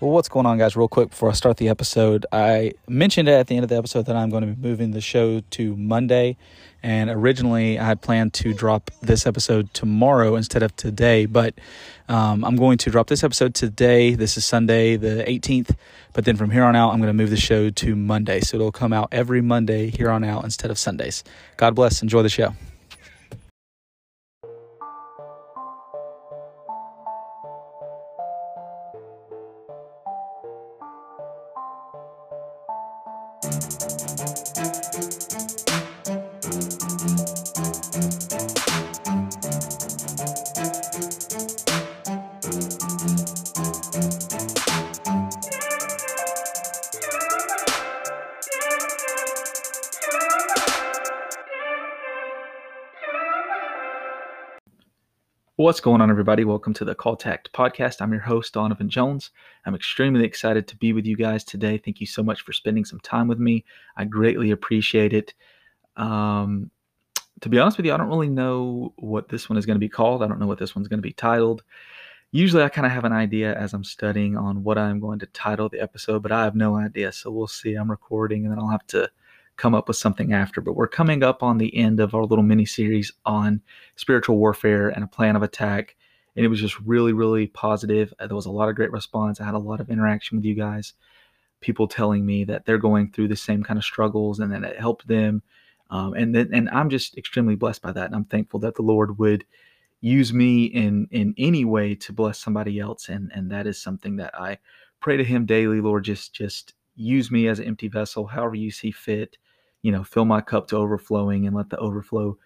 Well, what's going on, guys? Real quick before I start the episode, I mentioned at the end of the episode that I'm going to be moving the show to Monday. And originally, I had planned to drop this episode tomorrow instead of today. But um, I'm going to drop this episode today. This is Sunday, the 18th. But then from here on out, I'm going to move the show to Monday. So it'll come out every Monday here on out instead of Sundays. God bless. Enjoy the show. What's going on, everybody? Welcome to the Called to Act podcast. I'm your host, Donovan Jones. I'm extremely excited to be with you guys today. Thank you so much for spending some time with me. I greatly appreciate it. Um, to be honest with you, I don't really know what this one is going to be called. I don't know what this one's going to be titled. Usually, I kind of have an idea as I'm studying on what I'm going to title the episode, but I have no idea. So we'll see. I'm recording and then I'll have to come up with something after. But we're coming up on the end of our little mini series on spiritual warfare and a plan of attack. And it was just really, really positive. There was a lot of great response. I had a lot of interaction with you guys, people telling me that they're going through the same kind of struggles and that it helped them. Um, and then, and I'm just extremely blessed by that. And I'm thankful that the Lord would use me in in any way to bless somebody else. And and that is something that I pray to Him daily. Lord, just just use me as an empty vessel, however you see fit you know, fill my cup to overflowing and let the overflow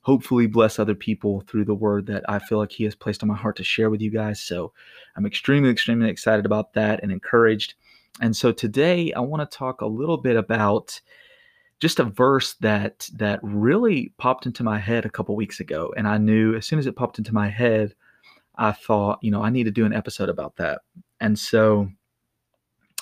hopefully bless other people through the word that I feel like He has placed on my heart to share with you guys. So I'm extremely, extremely excited about that and encouraged. And so today I want to talk a little bit about just a verse that that really popped into my head a couple weeks ago and I knew as soon as it popped into my head I thought, you know, I need to do an episode about that. And so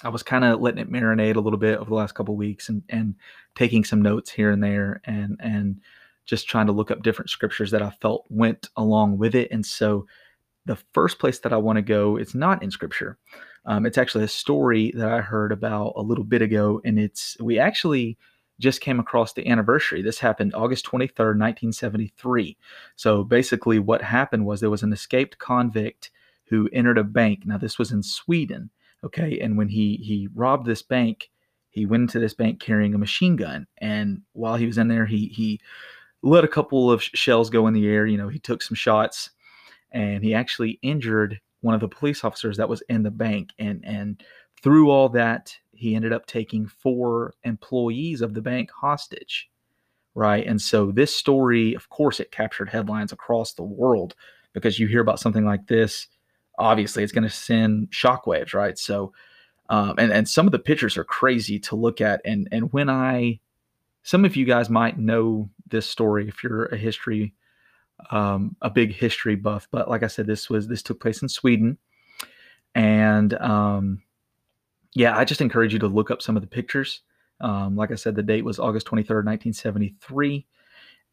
I was kind of letting it marinate a little bit over the last couple weeks and and taking some notes here and there and and just trying to look up different scriptures that I felt went along with it. And so the first place that I want to go, it's not in scripture. Um, it's actually a story that I heard about a little bit ago, and it's we actually just came across the anniversary. This happened August 23rd, 1973. So basically, what happened was there was an escaped convict who entered a bank. Now, this was in Sweden. Okay, and when he he robbed this bank, he went into this bank carrying a machine gun, and while he was in there, he he let a couple of shells go in the air. You know, he took some shots, and he actually injured one of the police officers that was in the bank, and and through all that, he ended up taking four employees of the bank hostage right? And so this story, of course, it captured headlines across the world because you hear about something like this obviously it's going to send shockwaves, right? So, um, and and some of the pictures are crazy to look at, and and when I, some of you guys might know this story if you're a history, um, a big history buff, but like I said, this was this took place in Sweden, and um, yeah, I just encourage you to look up some of the pictures. Um, like I said, the date was August 23rd, 1973.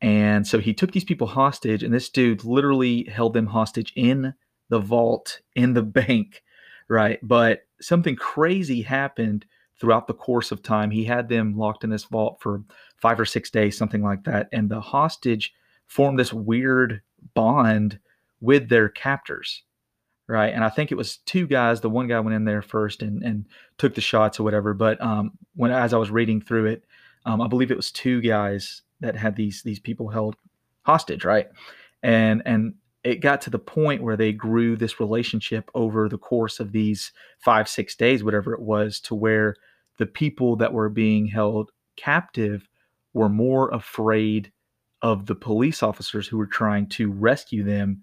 And so he took these people hostage, and this dude literally held them hostage in the vault in the bank, right? But something crazy happened throughout the course of time. He had them locked in this vault for five or six days, something like that. And the hostage formed this weird bond with their captors, right? And I think it was two guys. The one guy went in there first and, and took the shots or whatever. But um, when as I was reading through it, um, I believe it was two guys that had these these people held hostage, right? And and it got to the point where they grew this relationship over the course of these five, six days, whatever it was, to where the people that were being held captive were more afraid of the police officers who were trying to rescue them.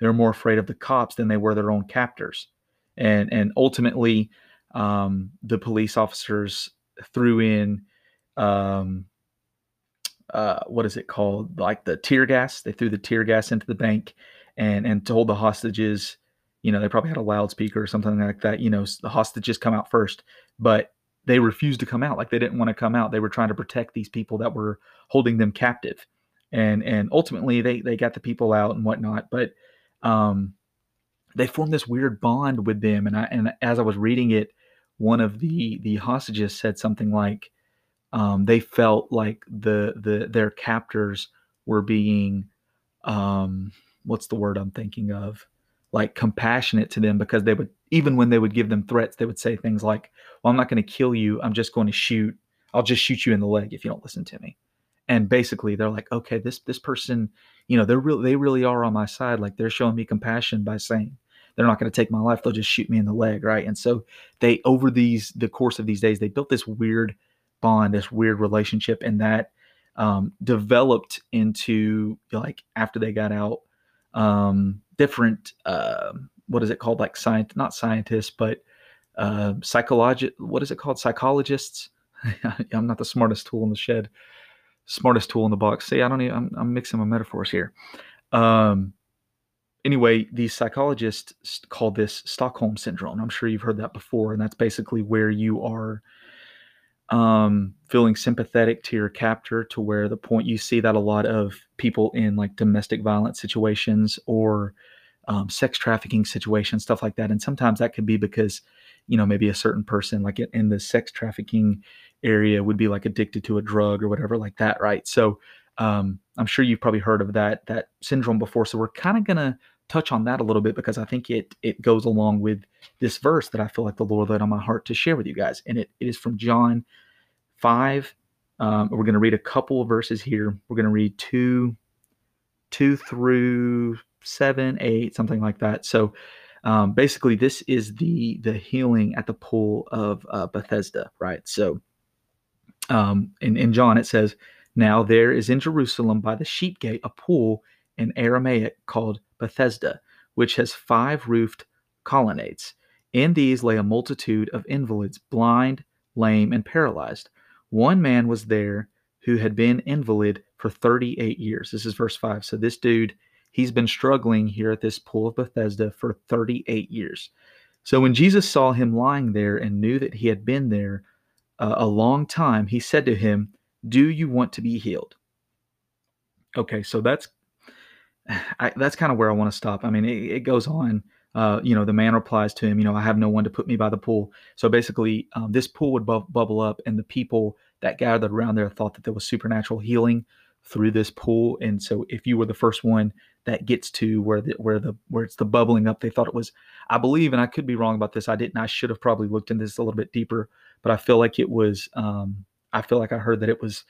They were more afraid of the cops than they were their own captors. And, and ultimately, um, the police officers threw in um, uh, what is it called? Like the tear gas. They threw the tear gas into the bank and and told the hostages, you know, they probably had a loudspeaker or something like that. You know, the hostages come out first, but they refused to come out. Like they didn't want to come out. They were trying to protect these people that were holding them captive, and and ultimately they they got the people out and whatnot. But um, they formed this weird bond with them. And I and as I was reading it, one of the the hostages said something like um, they felt like the the their captors were being um, what's the word I'm thinking of like compassionate to them because they would even when they would give them threats they would say things like well i'm not going to kill you i'm just going to shoot i'll just shoot you in the leg if you don't listen to me. And basically they're like okay this this person you know they're real they really are on my side like they're showing me compassion by saying they're not going to take my life they'll just shoot me in the leg right? And so they over these the course of these days they built this weird bond this weird relationship and that um, developed into like after they got out um, different uh, what is it called? Like science not scientists but uh, psychologist what is it called? Psychologists? I'm not the smartest tool in the shed. Smartest tool in the box. See i don't even i'm, I'm mixing my metaphors here. Um, anyway these psychologists call this stockholm syndrome. I'm sure you've heard that before and that's basically where you are um, feeling sympathetic to your captor to where the point you see that a lot of people in like domestic violence situations or um, sex trafficking situations, stuff like that. And sometimes that could be because, you know, maybe a certain person like in the sex trafficking area would be like addicted to a drug or whatever like that, right? So um, I'm sure you've probably heard of that that syndrome before. So we're kind of gonna touch on that a little bit because I think it it goes along with this verse that I feel like the Lord laid on my heart to share with you guys, and it, it is from John five. Um, we're going to read a couple of verses here. We're going to read two, two through seven, eight, something like that. So um, basically, this is the the healing at the pool of uh, Bethesda, right? So um, in in John it says, "Now there is in Jerusalem by the sheep gate a pool in Aramaic called Bethesda, which has five roofed colonnades. In these lay a multitude of invalids, blind, lame, and paralyzed." One man was there who had been invalid for 38 years. This is verse 5. So this dude, he's been struggling here at this pool of Bethesda for 38 years. So when Jesus saw him lying there and knew that he had been there uh, a long time, he said to him, "Do you want to be healed?" Okay, so that's I, that's kind of where I want to stop. I mean, it, it goes on uh, you know, the man replies to him, you know, I have no one to put me by the pool. So basically, um, this pool would bu- bubble up, and the people that gathered around there thought that there was supernatural healing through this pool. And so, if you were the first one that gets to where the where the where it's the bubbling up, they thought it was. I believe, and I could be wrong about this. I didn't. I should have probably looked into this a little bit deeper, but I feel like it was. Um, I feel like I heard that it was.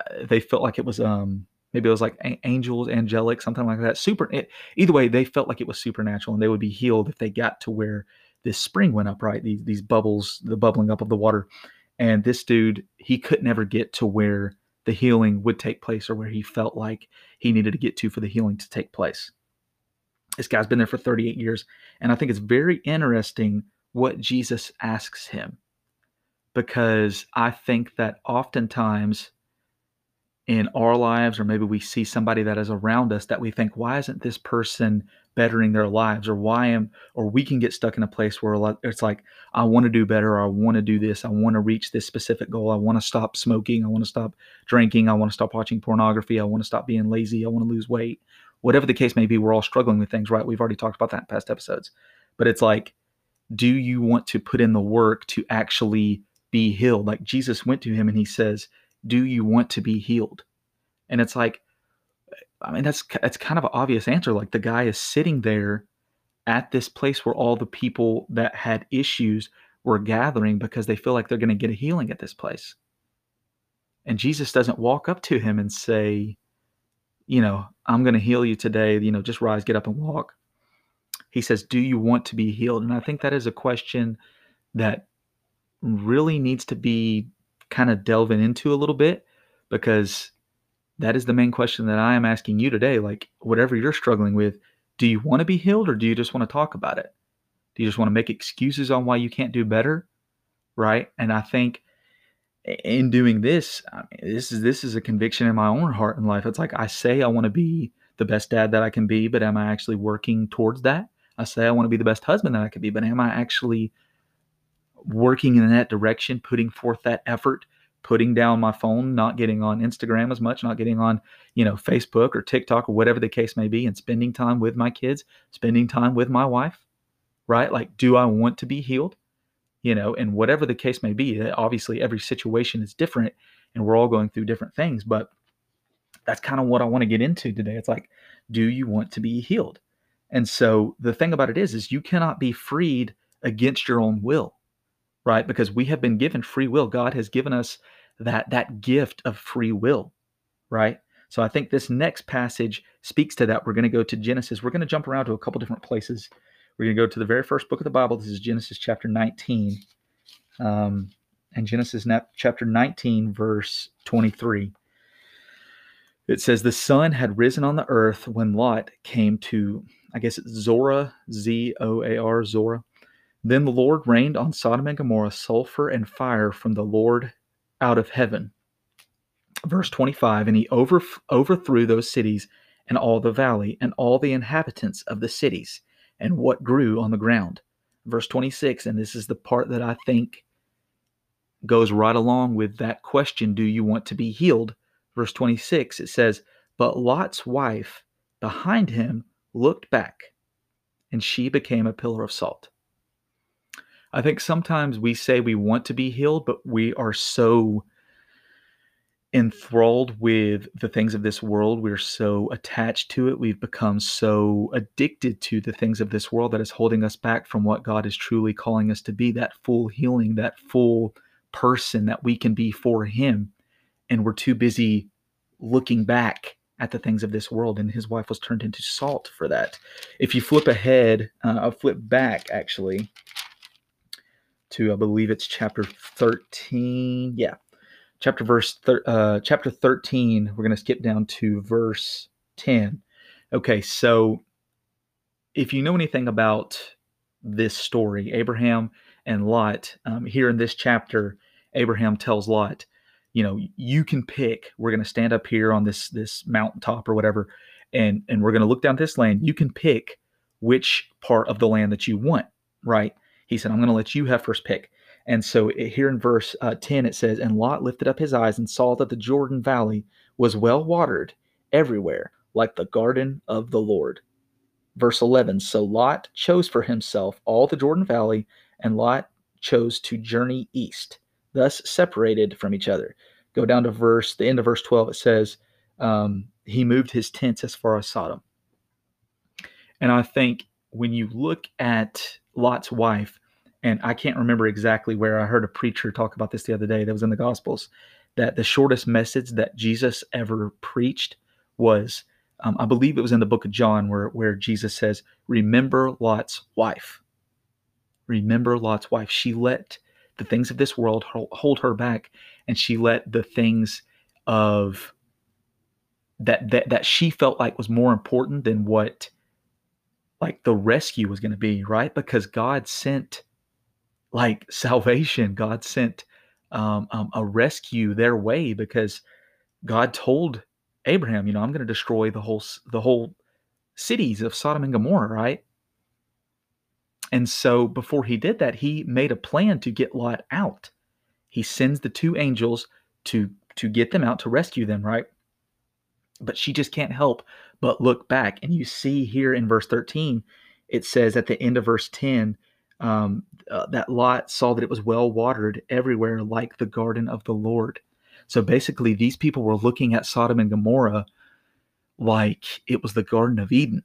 Uh, they felt like it was. Um, maybe it was like angels, angelic, something like that. Super. It, either way, they felt like it was supernatural, and they would be healed if they got to where this spring went up. Right, these these bubbles, the bubbling up of the water, and this dude, he could never get to where the healing would take place, or where he felt like he needed to get to for the healing to take place. This guy's been there for 38 years, and I think it's very interesting what Jesus asks him, because I think that oftentimes in our lives, or maybe we see somebody that is around us that we think, why isn't this person bettering their lives? Or why am, or we can get stuck in a place where it's like, I want to do better, I want to do this, I want to reach this specific goal, I want to stop smoking, I want to stop drinking, I want to stop watching pornography, I want to stop being lazy, I want to lose weight. Whatever the case may be, we're all struggling with things, right? We've already talked about that in past episodes. But it's like, do you want to put in the work to actually be healed? Like Jesus went to him and he says, do you want to be healed? And it's like, I mean, that's that's kind of an obvious answer. Like the guy is sitting there at this place where all the people that had issues were gathering because they feel like they're going to get a healing at this place. And Jesus doesn't walk up to him and say, you know, I'm going to heal you today. You know, just rise, get up, and walk. He says, Do you want to be healed? And I think that is a question that really needs to be kind of delving into a little bit because that is the main question that I am asking you today. Like, whatever you're struggling with, do you want to be healed or do you just want to talk about it? Do you just want to make excuses on why you can't do better? Right. And I think in doing this, I mean, this is this is a conviction in my own heart and life. It's like I say I want to be the best dad that I can be, but am I actually working towards that? I say I want to be the best husband that I can be, but am I actually working in that direction, putting forth that effort putting down my phone, not getting on Instagram as much, not getting on, you know, Facebook or TikTok or whatever the case may be, and spending time with my kids, spending time with my wife, right? Like, do I want to be healed? You know, and whatever the case may be, eh, obviously every situation is different and we're all going through different things, but that's kind of what I want to get into today. It's like, do you want to be healed? And so the thing about it is, is you cannot be freed against your own will, right? Because we have been given free will. God has given us that that gift of free will, right? So I think this next passage speaks to that. We're going to go to Genesis. We're going to jump around to a couple different places. We're going to go to the very first book of the Bible. This is Genesis chapter 19. Um, and Genesis chapter 19, verse 23. It says, The sun had risen on the earth when Lot came to, I guess it's Zora, Z O A R, Zora. Then the Lord rained on Sodom and Gomorrah sulfur and fire from the Lord out of heaven. Verse 25 And he over, overthrew those cities and all the valley and all the inhabitants of the cities and what grew on the ground. Verse 26, and this is the part that I think goes right along with that question Do you want to be healed? verse 26, it says, But Lot's wife behind him looked back, and she became a pillar of salt. I think sometimes we say we want to be healed, but we are so enthralled with the things of this world. We're so attached to it. We've become so addicted to the things of this world that is holding us back from what God is truly calling us to be that full healing, that full person that we can be for Him and we're too busy looking back at the things of this world and his wife was turned into salt for that if you flip ahead uh, i'll flip back actually to i believe it's chapter 13 yeah chapter verse thir- uh, chapter 13 we're going to skip down to verse 10 okay so if you know anything about this story abraham and lot um, here in this chapter abraham tells lot you know you can pick we're going to stand up here on this this mountaintop or whatever and and we're going to look down this land. You can pick which part of the land that you want right he said i'm going to let you have first pick and so here in verse uh, 10 it says and lot lifted up his eyes and saw that the jordan valley was well watered everywhere like the garden of the lord verse 11 so lot chose for himself all the jordan valley and lot chose to journey east thus separated from each other. Go down to verse, the end of verse 12, it says, um, he moved his tents as far as Sodom. And I think when you look at Lot's wife, and I can't remember exactly where I heard a preacher talk about this the other day that was in the Gospels, that the shortest message that Jesus ever preached was, um, I believe it was in the book of John, where, where Jesus says, Remember Lot's wife. Remember Lot's wife. She let the things of this world hold her back and she let the things of that that that she felt like was more important than what like the rescue was going to be right because god sent like salvation god sent um, um, a rescue their way because god told abraham you know i'm going to destroy the whole the whole cities of sodom and gomorrah right and so before he did that, he made a plan to get Lot out. He sends the two angels to to get them out to rescue them, right? But she just can't help but look back. And you see here in verse 13, it says at the end of verse 10 um, uh, that Lot saw that it was well watered everywhere, like the garden of the Lord. So basically, these people were looking at Sodom and Gomorrah like it was the Garden of Eden.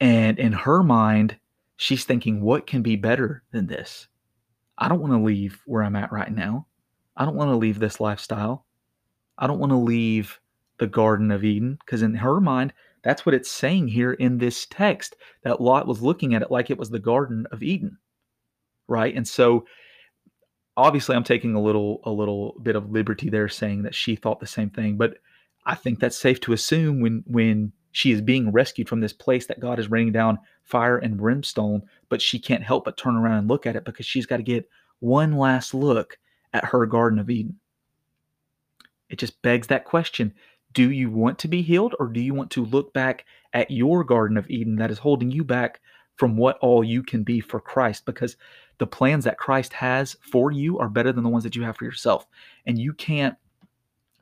And in her mind, she's thinking, what can be better than this? I don't want to leave where I'm at right now. I don't want to leave this lifestyle. I don't want to leave the Garden of Eden because, in her mind, that's what it's saying here in this text that Lot was looking at it like it was the Garden of Eden. Right. And so, obviously, I'm taking a little, a little bit of liberty there saying that she thought the same thing. But I think that's safe to assume when, when she is being rescued from this place that God is raining down fire and brimstone, but she can't help but turn around and look at it because she's got to get one last look at her Garden of Eden. It just begs that question Do you want to be healed or do you want to look back at your Garden of Eden that is holding you back from what all you can be for Christ because the plans that Christ has for you are better than the ones that you have for yourself. And you can't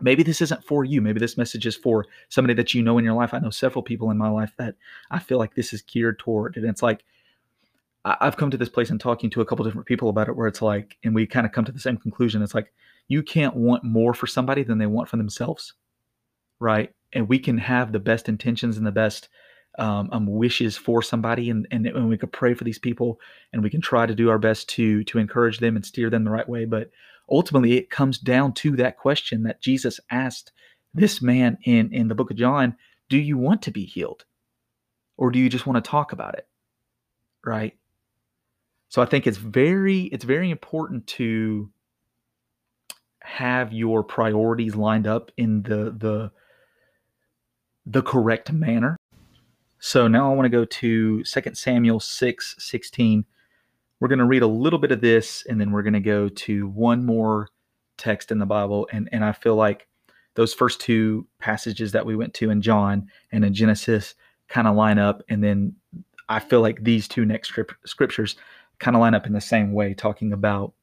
maybe this isn't for you. Maybe this message is for somebody that you know in your life. I know several people in my life that I feel like this is geared toward. And it's like, I've come to this place and talking to a couple different people about it where it's like, and we kind of come to the same conclusion. It's like, you can't want more for somebody than they want for themselves. Right. And we can have the best intentions and the best um, um, wishes for somebody and, and, and we could pray for these people and we can try to do our best to to encourage them and steer them the right way but ultimately it comes down to that question that Jesus asked this man in in the book of John, do you want to be healed? Or do you just want to talk about it? Right? So I think it's very it's very important to have your priorities lined up in the the the correct manner. So now I want to go to 2 Samuel 6 16 we're going to read a little bit of this and then we're going to go to one more text in the Bible. And, and I feel like those first two passages that we went to in John and in Genesis kind of line up. And then I feel like these two next scriptures kind of line up in the same way, talking about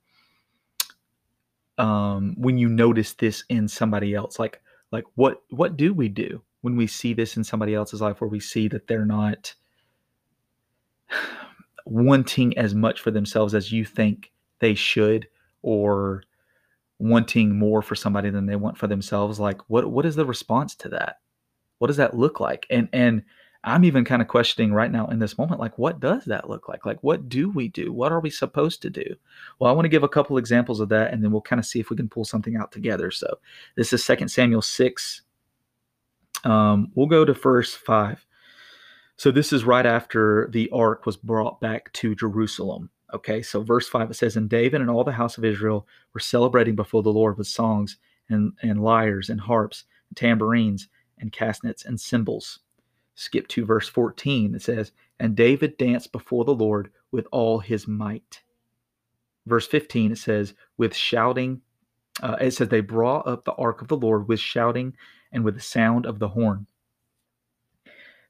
um, when you notice this in somebody else, like like what what do we do when we see this in somebody else's life, where we see that they're not wanting as much for themselves as you think they should or wanting more for somebody than they want for themselves like what what is the response to that? What does that look like? And and i'm even kind of questioning right now in this moment like what does that look like? Like what do we do? What are we supposed to do? Well i want to give a couple examples of that and then we'll kind of see if we can pull something out together. So this is Second samuel 6 um, we'll go to verse 5 so this is right after the ark was brought back to Jerusalem. Okay, so verse 5 it says, And David and all the house of Israel were celebrating before the Lord with songs and, and lyres and harps and tambourines and castanets and cymbals. Skip to verse 14. It says, And David danced before the Lord with all his might. Verse 15 it says, With shouting, uh, it says, They brought up the ark of the Lord with shouting and with the sound of the horn.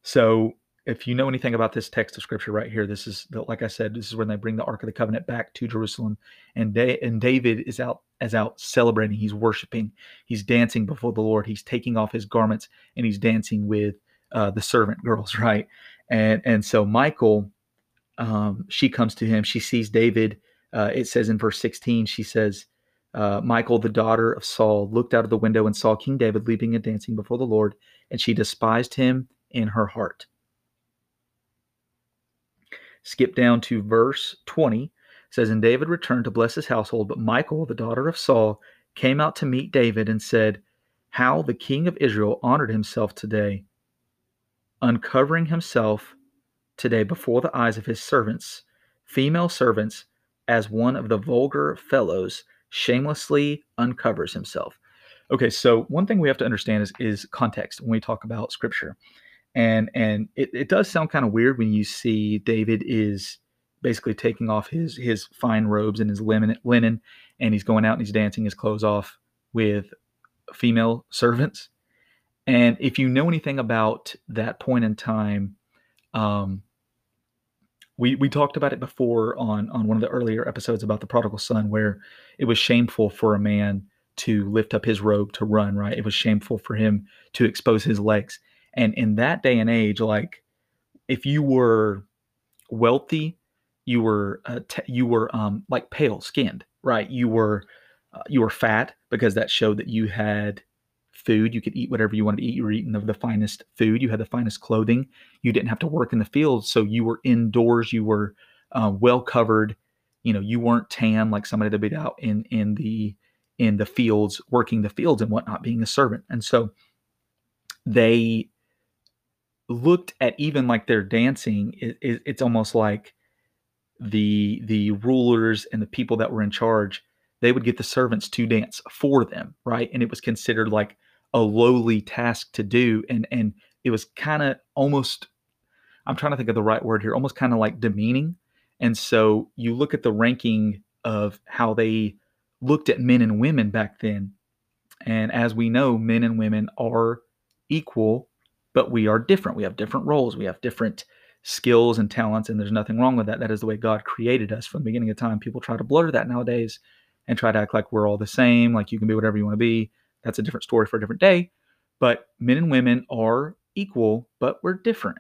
So if you know anything about this text of scripture right here, this is the, like I said, this is when they bring the Ark of the Covenant back to Jerusalem, and da- and David is out as out celebrating. He's worshiping. He's dancing before the Lord. He's taking off his garments and he's dancing with uh, the servant girls, right? And and so Michael, um, she comes to him. She sees David. Uh, it says in verse 16, she says, uh, Michal, the daughter of Saul, looked out of the window and saw King David leaping and dancing before the Lord, and she despised him in her heart. Skip down to verse 20. It says, And David returned to bless his household, but Michael, the daughter of Saul, came out to meet David and said, How the king of Israel honored himself today, uncovering himself today before the eyes of his servants, female servants, as one of the vulgar fellows shamelessly uncovers himself. Okay, so one thing we have to understand is, is context when we talk about scripture and and it, it does sound kind of weird when you see David is basically taking off his his fine robes and his linen linen and he's going out and he's dancing his clothes off with female servants and if you know anything about that point in time um we we talked about it before on on one of the earlier episodes about the prodigal son where it was shameful for a man to lift up his robe to run right it was shameful for him to expose his legs and in that day and age, like if you were wealthy, you were uh, t- you were um, like pale skinned, right? You were uh, you were fat because that showed that you had food. You could eat whatever you wanted to eat. You were eating of the finest food. You had the finest clothing. You didn't have to work in the fields, so you were indoors. You were uh, well covered. You know, you weren't tan like somebody that be out in in the in the fields working the fields and whatnot, being a servant. And so they looked at even like their dancing, it, it, it's almost like the the rulers and the people that were in charge they would get the servants to dance for them right and it was considered like a lowly task to do and and it was kind of almost i'm trying to think of the right word here almost kind of like demeaning and so you look at the ranking of how they looked at men and women back then and as we know men and women are equal but we are different. We have different roles. We have different skills and talents, and there's nothing wrong with that. That is the way God created us from the beginning of time. People try to blur that nowadays and try to act like we're all the same, like you can be whatever you want to be. That's a different story for a different day. But men and women are equal, but we're different.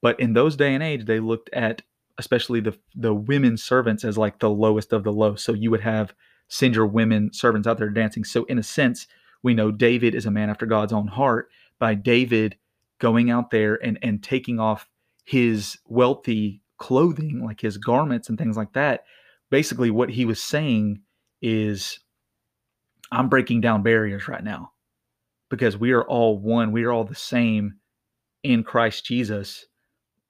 But in those day and age, they looked at especially the the women servants as like the lowest of the low. So you would have send your women servants out there dancing. So in a sense, we know David is a man after God's own heart by David going out there and and taking off his wealthy clothing, like his garments and things like that. Basically, what he was saying is, I'm breaking down barriers right now because we are all one. We are all the same in Christ Jesus.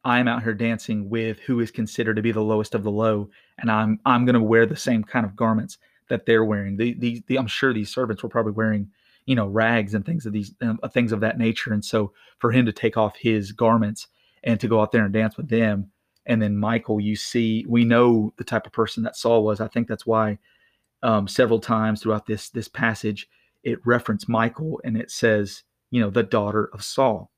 I'm out here dancing with who is considered to be the lowest of the low, and I'm I'm going to wear the same kind of garments that they're wearing. The, the, the, I'm sure these servants were probably wearing, you know, rags and things of these um, things of that nature. And so for him to take off his garments and to go out there and dance with them, and then Michael, you see, we know the type of person that Saul was. I think that's why um, several times throughout this this passage it referenced Michael and it says, you know, the daughter of Saul,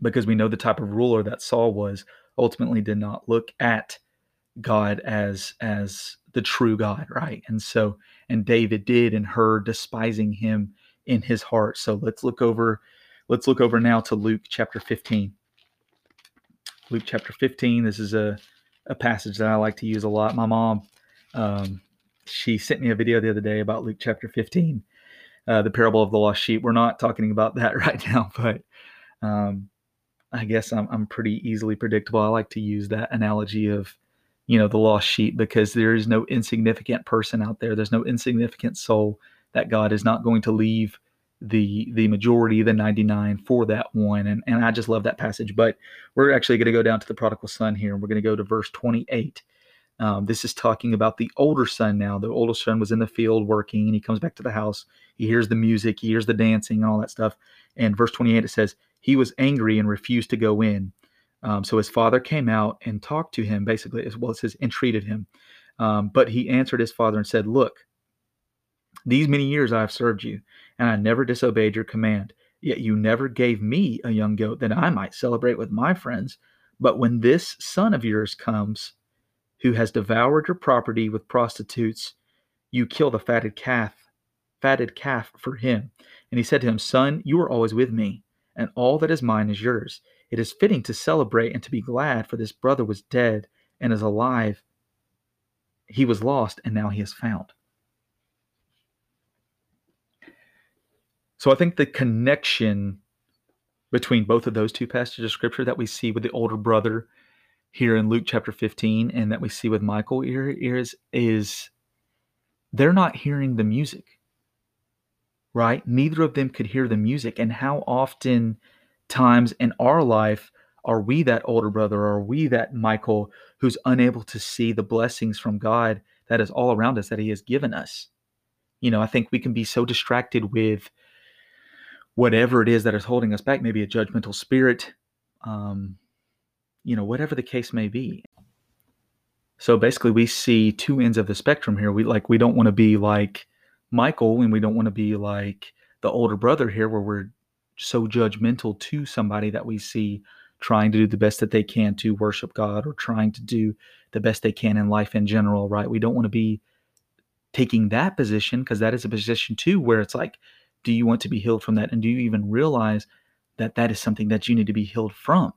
because we know the type of ruler that Saul was. Ultimately, did not look at God as as the true God, right? And so, and David did, and her despising him in his heart. So let's look over, let's look over now to Luke chapter 15. Luke chapter 15. This is a, a passage that I like to use a lot. My mom, um, she sent me a video the other day about Luke chapter 15, uh, the parable of the lost sheep. We're not talking about that right now, but um, I guess I'm, I'm pretty easily predictable. I like to use that analogy of you know the lost sheep because there is no insignificant person out there there's no insignificant soul that god is not going to leave the the majority the 99 for that one and, and i just love that passage but we're actually going to go down to the prodigal son here and we're going to go to verse 28 um, this is talking about the older son now the older son was in the field working and he comes back to the house he hears the music he hears the dancing and all that stuff and verse 28 it says he was angry and refused to go in um, so his father came out and talked to him, basically, as well as his entreated him. Um, but he answered his father and said, Look, these many years I have served you, and I never disobeyed your command. Yet you never gave me a young goat that I might celebrate with my friends. But when this son of yours comes, who has devoured your property with prostitutes, you kill the fatted calf, fatted calf for him. And he said to him, Son, you are always with me, and all that is mine is yours. It is fitting to celebrate and to be glad, for this brother was dead and is alive. He was lost, and now he is found. So I think the connection between both of those two passages of scripture that we see with the older brother here in Luke chapter 15 and that we see with Michal here is, is they're not hearing the music, right? Neither of them could hear the music. And how often times in our life are we that older brother are we that Michael who's unable to see the blessings from God that is all around us that he has given us? You know, I think we can be so distracted with whatever it is that is holding us back, maybe a judgmental spirit, um, you know, whatever the case may be. So basically, we see two ends of the spectrum here. We like we don't want to be like Michael, and we don't want to be like the older brother here, where we're so judgmental to somebody that we see trying to do the best that they can to worship God or trying to do the best they can in life in general, right? We don't want to be taking that position because that is a position too where it's like, do you want to be healed from that? And do you even realize that that is something that you need to be healed from,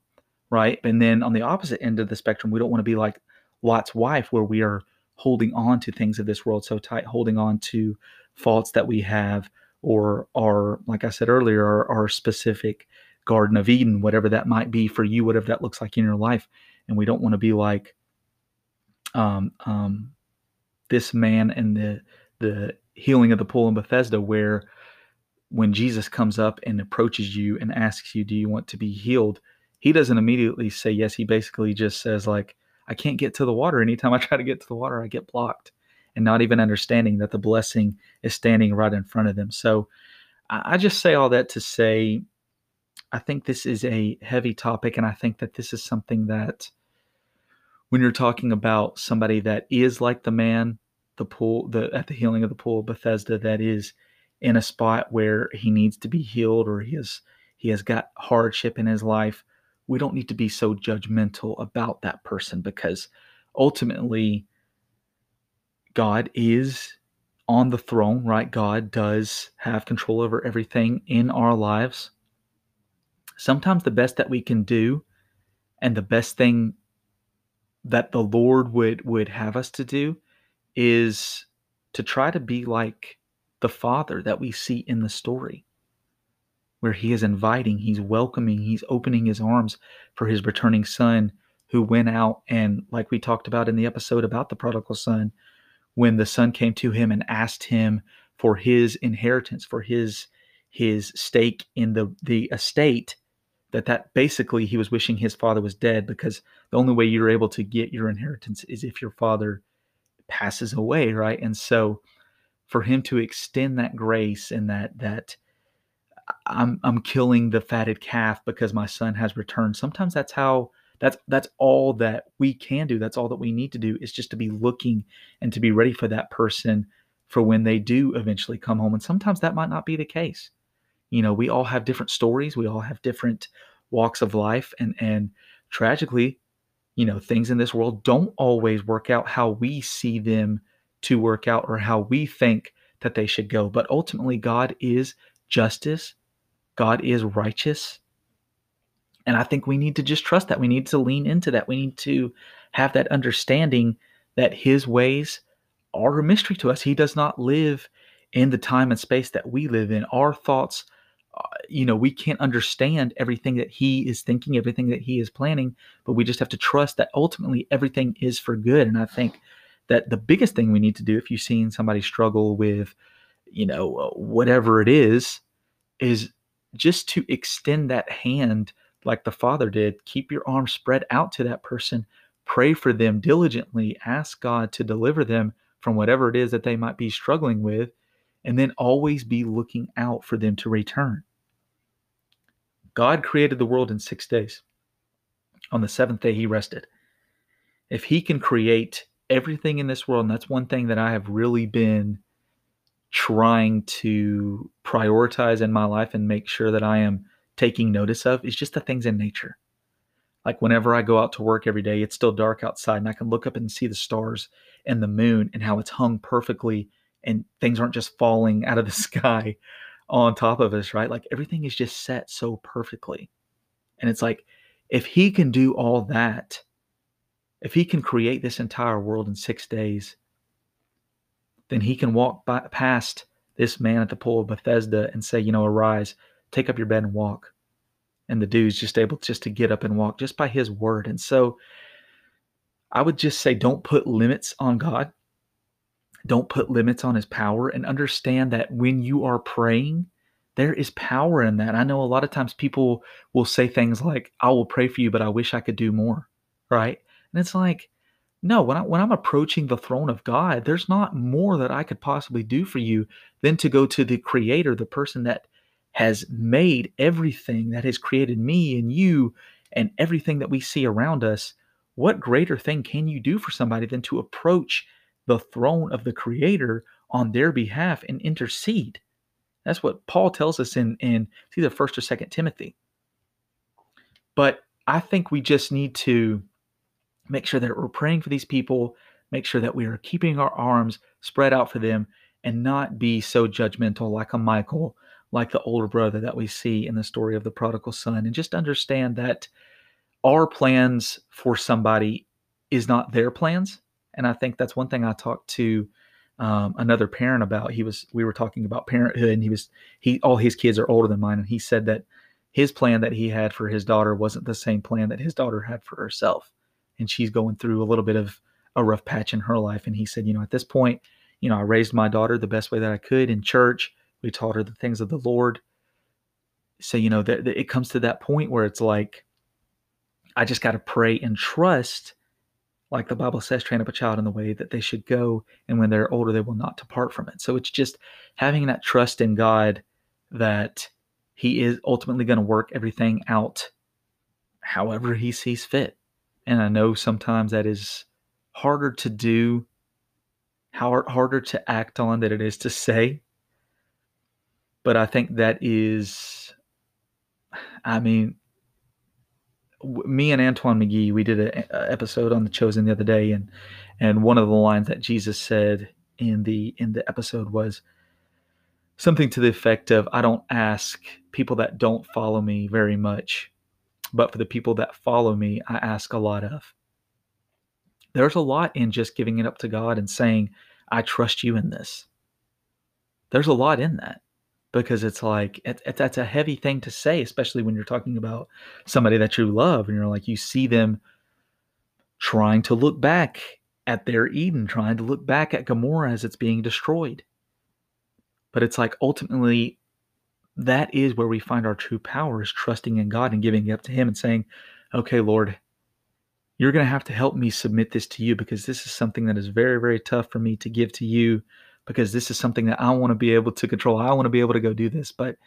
right? And then on the opposite end of the spectrum, we don't want to be like Lot's wife where we are holding on to things of this world so tight, holding on to faults that we have or our, like I said earlier, our, our specific Garden of Eden, whatever that might be for you, whatever that looks like in your life. And we don't want to be like um, um, this man and the the healing of the pool in Bethesda, where when Jesus comes up and approaches you and asks you, "Do you want to be healed?" He doesn't immediately say yes. He basically just says like, "I can't get to the water. Anytime I try to get to the water, I get blocked." and not even understanding that the blessing is standing right in front of them. So I just say all that to say, I think this is a heavy topic, and I think that this is something that when you're talking about somebody that is like the man, the pool, the at the healing of the pool of Bethesda, that is in a spot where he needs to be healed or he has he has got hardship in his life, we don't need to be so judgmental about that person because ultimately God is on the throne, right? God does have control over everything in our lives. Sometimes the best that we can do and the best thing that the Lord would would have us to do is to try to be like the father that we see in the story where he is inviting, he's welcoming, he's opening his arms for his returning son who went out and like we talked about in the episode about the prodigal son when the son came to him and asked him for his inheritance for his his stake in the the estate that that basically he was wishing his father was dead because the only way you're able to get your inheritance is if your father passes away right? And so for him to extend that grace and that that I'm I'm killing the fatted calf because my son has returned. Sometimes that's how that's that's all that we can do. That's all that we need to do is just to be looking and to be ready for that person for when they do eventually come home. And sometimes that might not be the case. You know we all have different stories. We all have different walks of life. And and tragically you know things in this world don't always work out how we see them to work out or how we think that they should go. But ultimately god is justice god is righteous. And i think we need to just trust that. We need to lean into that. We need to have that understanding that his ways are a mystery to us. He does not live in the time and space that we live in. Our thoughts uh, you know, we can't understand everything that he is thinking, everything that he is planning, but we just have to trust that ultimately everything is for good. And I think that the biggest thing we need to do if you've seen somebody struggle with, you know, uh, whatever it is, is just to extend that hand like the Father did. Keep your arms spread out to that person, pray for them diligently, ask God to deliver them from whatever it is that they might be struggling with and then always be looking out for them to return. God created the world in six days. On the seventh day, he rested. If he can create everything in this world, and that's one thing that I have really been trying to prioritize in my life and make sure that I am taking notice of, is just the things in nature. Like whenever I go out to work every day, it's still dark outside, and I can look up and see the stars and the moon and how it's hung perfectly and things aren't just falling out of the sky on top of us, right? Like everything is just set so perfectly. And it's like, if he can do all that, if he can create this entire world in six days, then he can walk by, past this man at the pool of Bethesda and say, you know, arise, take up your bed and walk. And the dude's just able just to get up and walk just by his word. And so I would just say, don't put limits on God don't put limits on his power and understand that when you are praying, there is power in that. I know a lot of times people will say things like, I will pray for you, but I wish I could do more. Right. And it's like, no, when, I, when I'm approaching the throne of God, there's not more that I could possibly do for you than to go to the creator, the person that has made everything, that has created me and you and everything that we see around us. What greater thing can you do for somebody than to approach the throne of the Creator on their behalf and intercede. That's what Paul tells us in, in either first or second Timothy. But I think we just need to make sure that we're praying for these people, make sure that we are keeping our arms spread out for them, and not be so judgmental like a Michael, like the older brother that we see in the story of the prodigal son, and just understand that our plans for somebody is not their plans and I think that's one thing I talked to um, another parent about. He was we were talking about parenthood, and he was he all his kids are older than mine, and he said that his plan that he had for his daughter wasn't the same plan that his daughter had for herself, and she's going through a little bit of a rough patch in her life. And he said, you know, at this point, you know, I raised my daughter the best way that I could in church. We taught her the things of the Lord. So you know that it comes to that point where it's like, I just got to pray and trust like the Bible says, train up a child in the way that they should go, and when they're older, they will not depart from it. So it's just having that trust in God that He is ultimately going to work everything out however He sees fit. And I know sometimes that is harder to do, harder to act on than it is to say. But I think that is, I mean, me and Antoine McGee, we did an episode on the Chosen the other day, and and one of the lines that Jesus said in the in the episode was something to the effect of, "I don't ask people that don't follow me very much, but for the people that follow me, I ask a lot of." There's a lot in just giving it up to God and saying, "I trust you in this." There's a lot in that because it's like it, it, that's a heavy thing to say especially when you're talking about somebody that you love and you're like you see them trying to look back at their eden trying to look back at gomorrah as it's being destroyed but it's like ultimately that is where we find our true power is trusting in god and giving up to him and saying okay lord you're going to have to help me submit this to you because this is something that is very very tough for me to give to you because this is something that I want to be able to control. I want to be able to go do this. But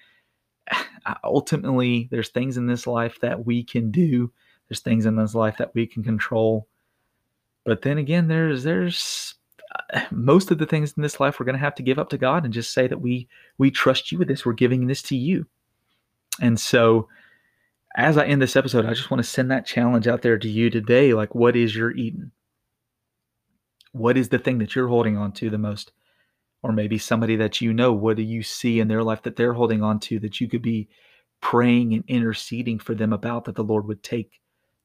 ultimately, there's things in this life that we can do. There's things in this life that we can control. But then again, there's there's most of the things in this life we're going to have to give up to God and just say that we we trust you with this. We're giving this to you. And so as I end this episode, I just want to send that challenge out there to you today. Like, what is your Eden? What is the thing that you're holding on to the most? or maybe somebody that you know what do you see in their life that they're holding on to that you could be praying and interceding for them about that the lord would take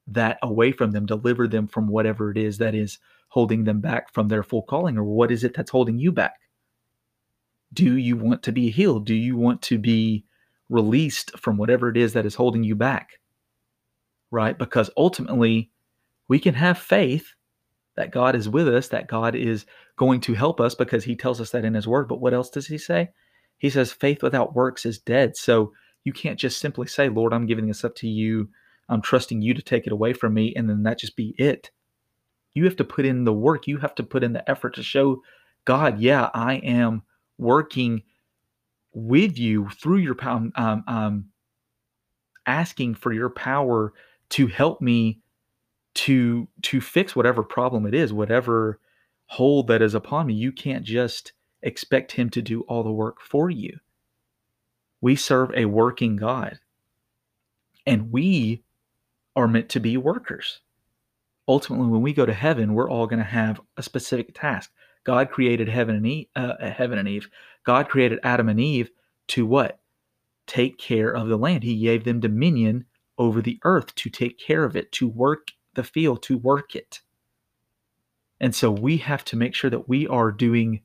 that away from them deliver them from whatever it is that is holding them back from their full calling or what is it that's holding you back do you want to be healed do you want to be released from whatever it is that is holding you back right because ultimately we can have faith that God is with us, that God is going to help us because he tells us that in his word. But what else does he say? He says, faith without works is dead. So you can't just simply say, Lord, I'm giving this up to you. I'm trusting you to take it away from me. And then that just be it. You have to put in the work. You have to put in the effort to show God, yeah, I am working with you through your power, um, um, asking for your power to help me to to fix whatever problem it is whatever hold that is upon me you can't just expect him to do all the work for you we serve a working god and we are meant to be workers ultimately when we go to heaven we're all going to have a specific task. God created heaven and eve, uh, heaven and eve. God created adam and eve to what? Take care of the land. He gave them dominion over the earth to take care of it to work the field to work it. And so we have to make sure that we are doing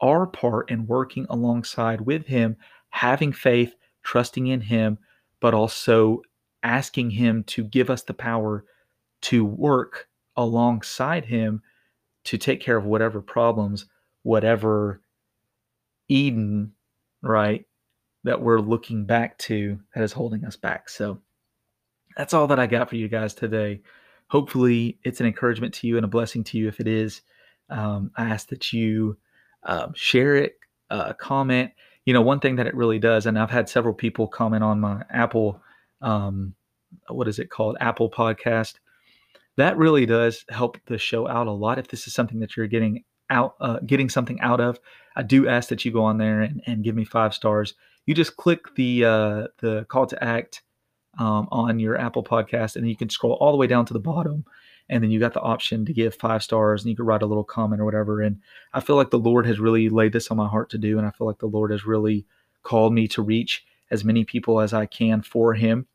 our part and working alongside with Him, having faith, trusting in Him, but also asking Him to give us the power to work alongside Him to take care of whatever problems, whatever Eden, right, that we're looking back to that is holding us back. So that's all that I got for you guys today. Hopefully it's an encouragement to you and a blessing to you if it is. Um, i ask that you um, share it uh, comment. You know one thing that it really does and i've had several people comment on my apple um, what is it called? Apple podcast that really does help the show out a lot if this is something that you're getting out uh, getting something out of i do ask that you go on there and, and give me five stars you just click the uh, the Called to Act um, on your Apple podcast, and you can scroll all the way down to the bottom, and then you got the option to give five stars, and you can write a little comment or whatever. And I feel like the Lord has really laid this on my heart to do, and I feel like the Lord has really called me to reach as many people as I can for Him.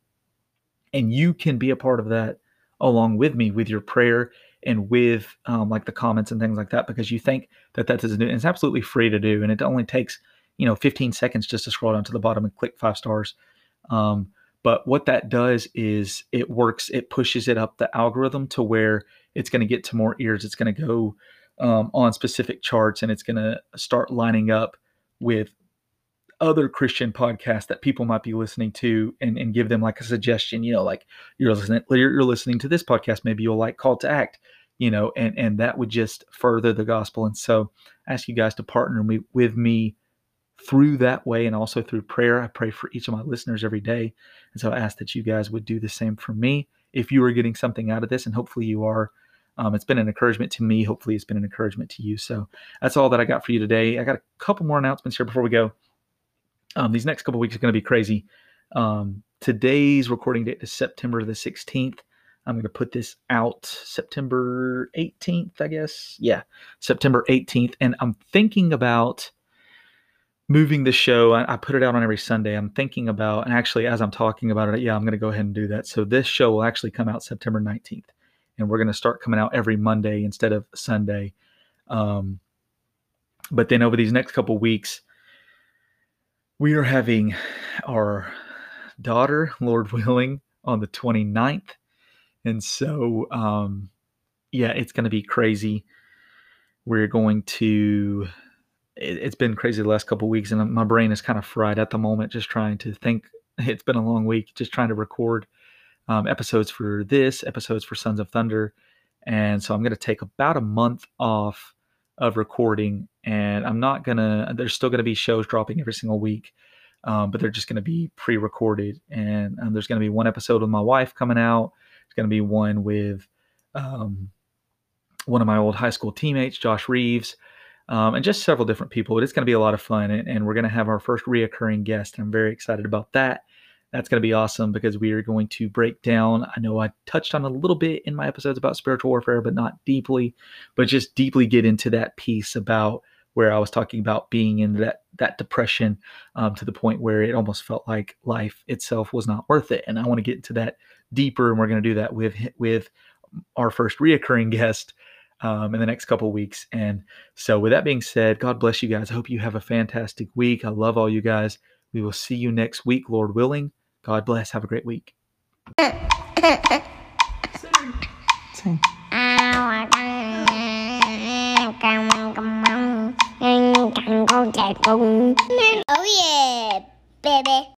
And you can be a part of that along with me with your prayer and with um, like the comments and things like that because you think that that is new. It's absolutely free to do, and it only takes you know 15 seconds just to scroll down to the bottom and click five stars. Um, but what that does is it works, it pushes it up the algorithm to where it's going to get to more ears. It's going to go um, on specific charts and it's going to start lining up with other Christian podcasts that people might be listening to and, and give them like a suggestion, you know, like you're listening, you're listening to this podcast, maybe you'll like Called to Act, you know, and, and that would just further the gospel. And so I ask you guys to partner me, with me through that way and also through prayer. I pray for each of my listeners every day. And so I ask that you guys would do the same for me if you are getting something out of this, and hopefully you are. Um, it's been an encouragement to me. Hopefully, it's been an encouragement to you. So that's all that I got for you today. I got a couple more announcements here before we go. Um, these next couple weeks are going to be crazy. Um, today's recording date is September the 16th. I'm going to put this out September 18th, I guess. Yeah, September 18th. And I'm thinking about moving the show. I, I, put it out on every Sunday. I'm thinking about, and actually, as I'm talking about it, yeah, I'm going to go ahead and do that. So this show will actually come out September 19th, and we're going to start coming out every Monday instead of Sunday. Um, but then over these next couple weeks, we are having our daughter, Lord willing, on the 29th. And so, um, yeah, it's going to be crazy. We're going to it, has been crazy the last couple weeks, and my brain is kind of fried at the moment, just trying to think. It's been a long week, just trying to record um, episodes for this, episodes for Sons of Thunder, and so I'm going to take about a month off of recording, and I'm not gonna. There's still to be shows dropping every single week, um, but they're just to be pre-recorded, and, and there's going to be one episode with my wife coming out. It's to be one with um, one of my old high school teammates, Josh Reeves um, and just several different people. It's going to be a lot of fun, and, and we're to have our first reoccurring guest. I'm very excited about that. That's going to be awesome because we are going to break down. I know I touched on a little bit in my episodes about spiritual warfare, but not deeply, but just deeply get into that piece about where I was talking about being in that that depression um, to the point where it almost felt like life itself was not worth it. And I want to get into that deeper, and we're going to do that with with our first reoccurring guest um, in the next couple weeks. And so, with that being said, God bless you guys. I hope you have a fantastic week. I love all you guys. We will see you next week, Lord willing. God bless. Have a great week. Sing. Oh yeah, baby.